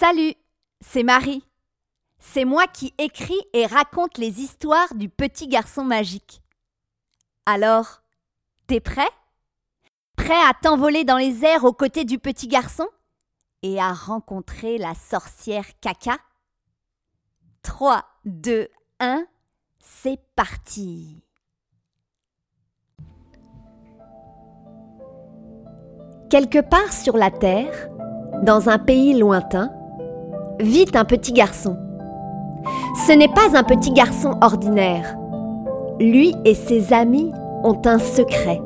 Salut, c'est Marie. C'est moi qui écris et raconte les histoires du petit garçon magique. Alors, t'es prêt? Prêt à t'envoler dans les airs aux côtés du petit garçon? Et à rencontrer la sorcière caca? 3, 2, 1, c'est parti Quelque part sur la Terre, dans un pays lointain, vit un petit garçon. Ce n'est pas un petit garçon ordinaire. Lui et ses amis ont un secret.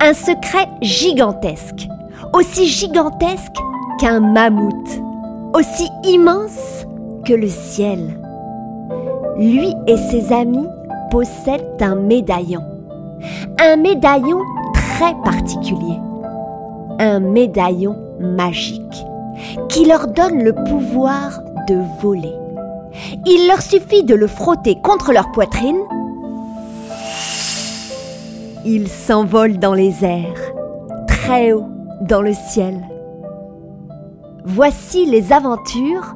Un secret gigantesque, aussi gigantesque qu'un mammouth, aussi immense que le ciel. Lui et ses amis possèdent un médaillon. Un médaillon très particulier. Un médaillon magique qui leur donne le pouvoir de voler. Il leur suffit de le frotter contre leur poitrine. Ils s'envolent dans les airs, très haut dans le ciel. Voici les aventures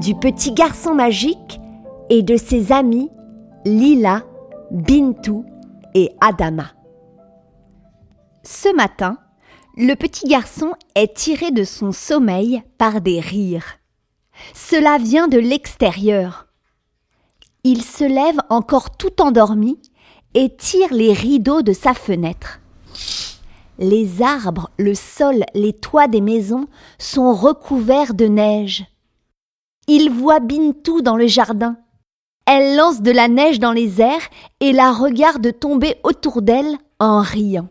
du petit garçon magique et de ses amis Lila, Bintou et Adama. Ce matin, le petit garçon est tiré de son sommeil par des rires. Cela vient de l'extérieur. Il se lève encore tout endormi et tire les rideaux de sa fenêtre. Les arbres, le sol, les toits des maisons sont recouverts de neige. Il voit Bintou dans le jardin. Elle lance de la neige dans les airs et la regarde tomber autour d'elle en riant.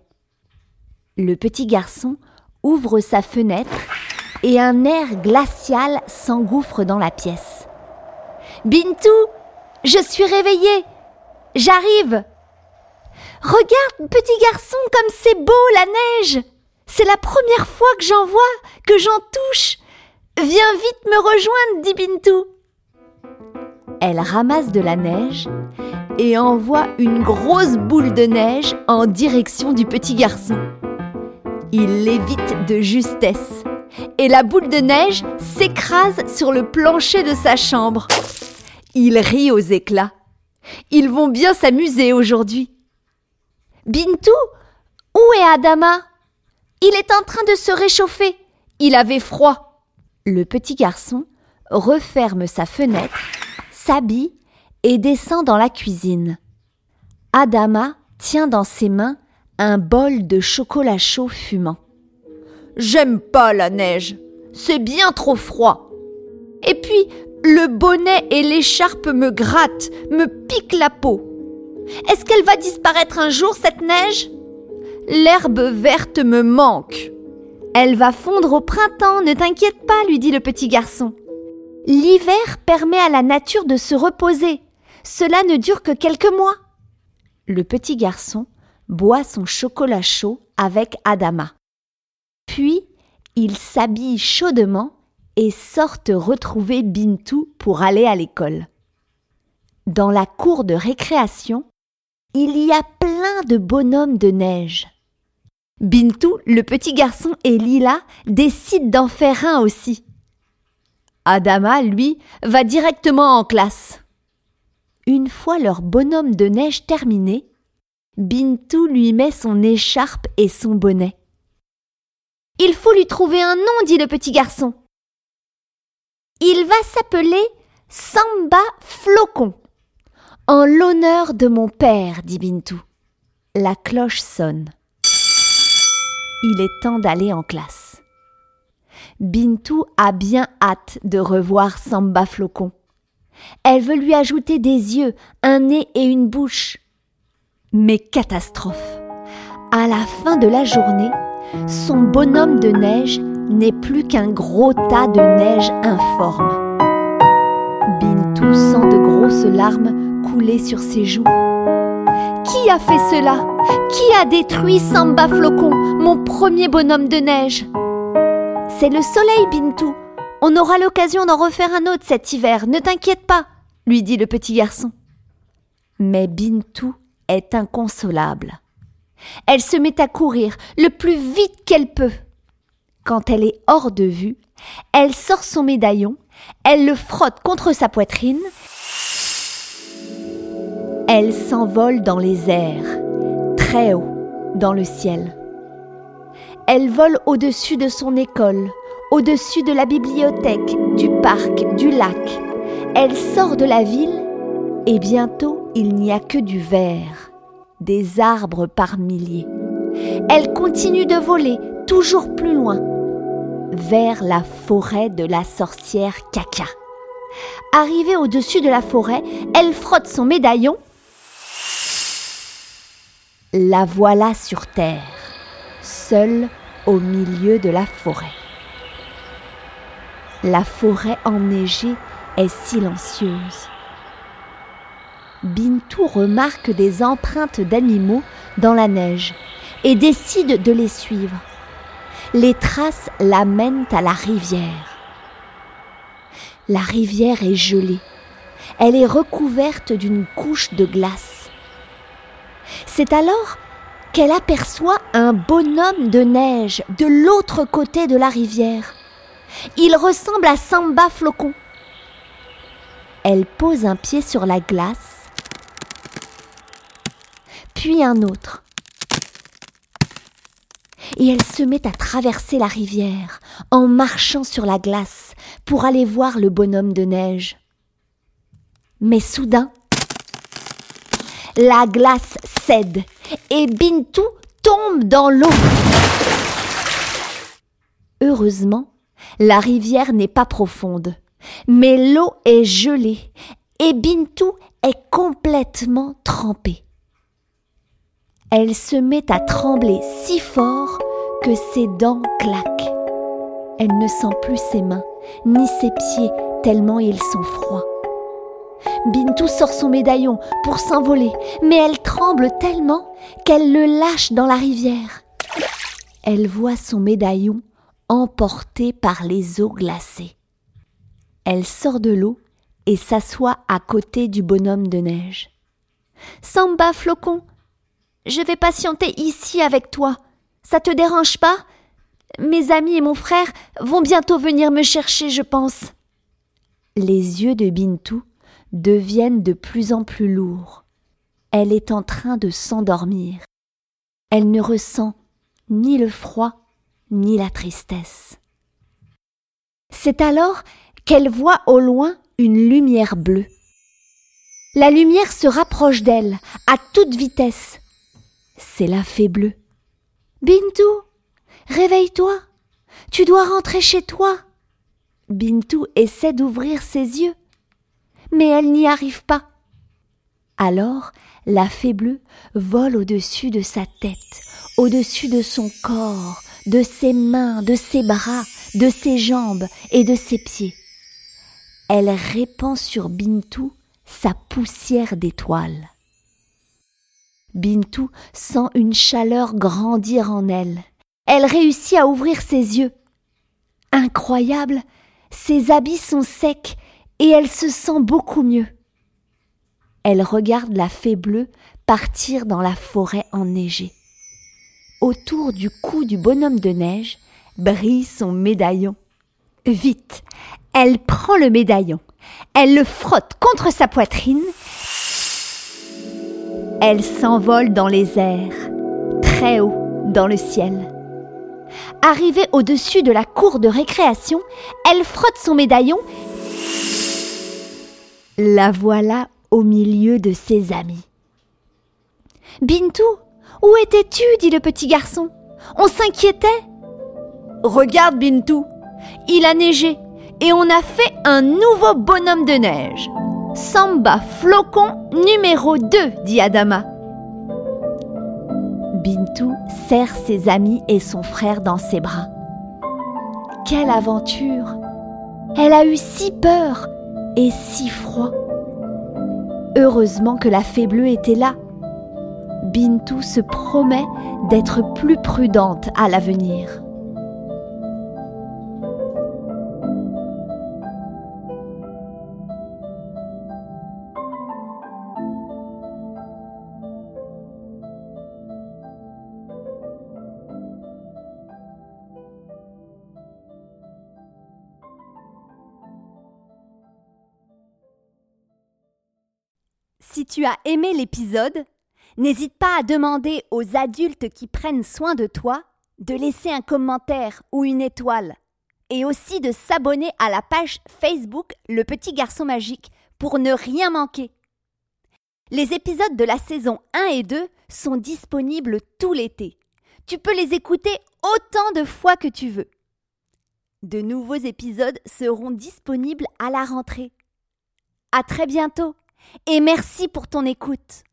Le petit garçon ouvre sa fenêtre et un air glacial s'engouffre dans la pièce. Bintou, je suis réveillé. J'arrive. Regarde, petit garçon, comme c'est beau la neige. C'est la première fois que j'en vois, que j'en touche. Viens vite me rejoindre, dit Bintou. Elle ramasse de la neige et envoie une grosse boule de neige en direction du petit garçon. Il l'évite de justesse et la boule de neige s'écrase sur le plancher de sa chambre. Il rit aux éclats. Ils vont bien s'amuser aujourd'hui. Bintou, où est Adama? Il est en train de se réchauffer. Il avait froid. Le petit garçon referme sa fenêtre, s'habille et descend dans la cuisine. Adama tient dans ses mains un bol de chocolat chaud fumant. J'aime pas la neige, c'est bien trop froid. Et puis, le bonnet et l'écharpe me grattent, me piquent la peau. Est-ce qu'elle va disparaître un jour, cette neige? L'herbe verte me manque. Elle va fondre au printemps, ne t'inquiète pas, lui dit le petit garçon. L'hiver permet à la nature de se reposer. Cela ne dure que quelques mois. Le petit garçon boit son chocolat chaud avec Adama. Puis, il s'habille chaudement et sortent retrouver Bintou pour aller à l'école. Dans la cour de récréation, il y a plein de bonhommes de neige. Bintou, le petit garçon et Lila décident d'en faire un aussi. Adama, lui, va directement en classe. Une fois leur bonhomme de neige terminé, Bintou lui met son écharpe et son bonnet. Il faut lui trouver un nom, dit le petit garçon. Il va s'appeler Samba Flocon. En l'honneur de mon père, dit Bintou. La cloche sonne. Il est temps d'aller en classe. Bintou a bien hâte de revoir Samba Flocon. Elle veut lui ajouter des yeux, un nez et une bouche. Mais catastrophe À la fin de la journée, son bonhomme de neige n'est plus qu'un gros tas de neige informe. Bintou sent de grosses larmes couler sur ses joues. Qui a fait cela? Qui a détruit Samba Flocon, mon premier bonhomme de neige? C'est le soleil, Bintou. On aura l'occasion d'en refaire un autre cet hiver, ne t'inquiète pas, lui dit le petit garçon. Mais Bintou inconsolable. Elle se met à courir le plus vite qu'elle peut. Quand elle est hors de vue, Elle sort son médaillon, elle le frotte contre sa poitrine. Elle s'envole dans les airs, très haut, dans le ciel. Elle vole au-dessus de son école, au-dessus de la bibliothèque, du parc, du lac. Elle sort de la ville et bientôt il n'y a que du vert, des arbres par milliers. Elle continue de voler toujours plus loin, vers la forêt de la sorcière Caca. Arrivée au-dessus de la forêt, elle frotte son médaillon. La voilà sur terre, seule au milieu de la forêt. La forêt enneigée est silencieuse. Bintou remarque des empreintes d'animaux dans la neige et décide de les suivre. Les traces l'amènent à la rivière. La rivière est gelée. Elle est recouverte d'une couche de glace. C'est alors qu'elle aperçoit un bonhomme de neige de l'autre côté de la rivière. Il ressemble à Samba Flocon. Elle pose un pied sur la glace, puis un autre. Et elle se met à traverser la rivière en marchant sur la glace pour aller voir le bonhomme de neige. Mais soudain, la glace cède et Bintou tombe dans l'eau. Heureusement, la rivière n'est pas profonde, mais l'eau est gelée et Bintou est complètement trempée. Elle se met à trembler si fort que ses dents claquent. Elle ne sent plus ses mains ni ses pieds tellement ils sont froids. Bintou sort son médaillon pour s'envoler, mais elle tremble tellement qu'elle le lâche dans la rivière. Elle voit son médaillon emporté par les eaux glacées. Elle sort de l'eau et s'assoit à côté du bonhomme de neige. Samba Flocon, je vais patienter ici avec toi. Ça te dérange pas? Mes amis et mon frère vont bientôt venir me chercher, je pense. Les yeux de Bintou deviennent de plus en plus lourds. Elle est en train de s'endormir. Elle ne ressent ni le froid ni la tristesse. C'est alors qu'elle voit au loin une lumière bleue. La lumière se rapproche d'elle à toute vitesse. C'est la fée bleue. Bintou, réveille-toi. Tu dois rentrer chez toi. Bintou essaie d'ouvrir ses yeux mais elle n'y arrive pas. Alors la fée bleue vole au-dessus de sa tête, au-dessus de son corps, de ses mains, de ses bras, de ses jambes et de ses pieds. Elle répand sur Bintou sa poussière d'étoiles. Bintou sent une chaleur grandir en elle. Elle réussit à ouvrir ses yeux. Incroyable, ses habits sont secs et elle se sent beaucoup mieux. Elle regarde la fée bleue partir dans la forêt enneigée. Autour du cou du bonhomme de neige brille son médaillon. Vite, elle prend le médaillon, elle le frotte contre sa poitrine, elle s'envole dans les airs, très haut dans le ciel. Arrivée au-dessus de la cour de récréation, elle frotte son médaillon la voilà au milieu de ses amis. Bintou, où étais-tu? dit le petit garçon. On s'inquiétait. Regarde, Bintou, il a neigé et on a fait un nouveau bonhomme de neige. Samba flocon numéro 2, dit Adama. Bintou serre ses amis et son frère dans ses bras. Quelle aventure Elle a eu si peur et si froid. Heureusement que la fée bleue était là. Bintou se promet d'être plus prudente à l'avenir. Si tu as aimé l'épisode, n'hésite pas à demander aux adultes qui prennent soin de toi de laisser un commentaire ou une étoile et aussi de s'abonner à la page Facebook Le Petit Garçon Magique pour ne rien manquer. Les épisodes de la saison 1 et 2 sont disponibles tout l'été. Tu peux les écouter autant de fois que tu veux. De nouveaux épisodes seront disponibles à la rentrée. À très bientôt et merci pour ton écoute.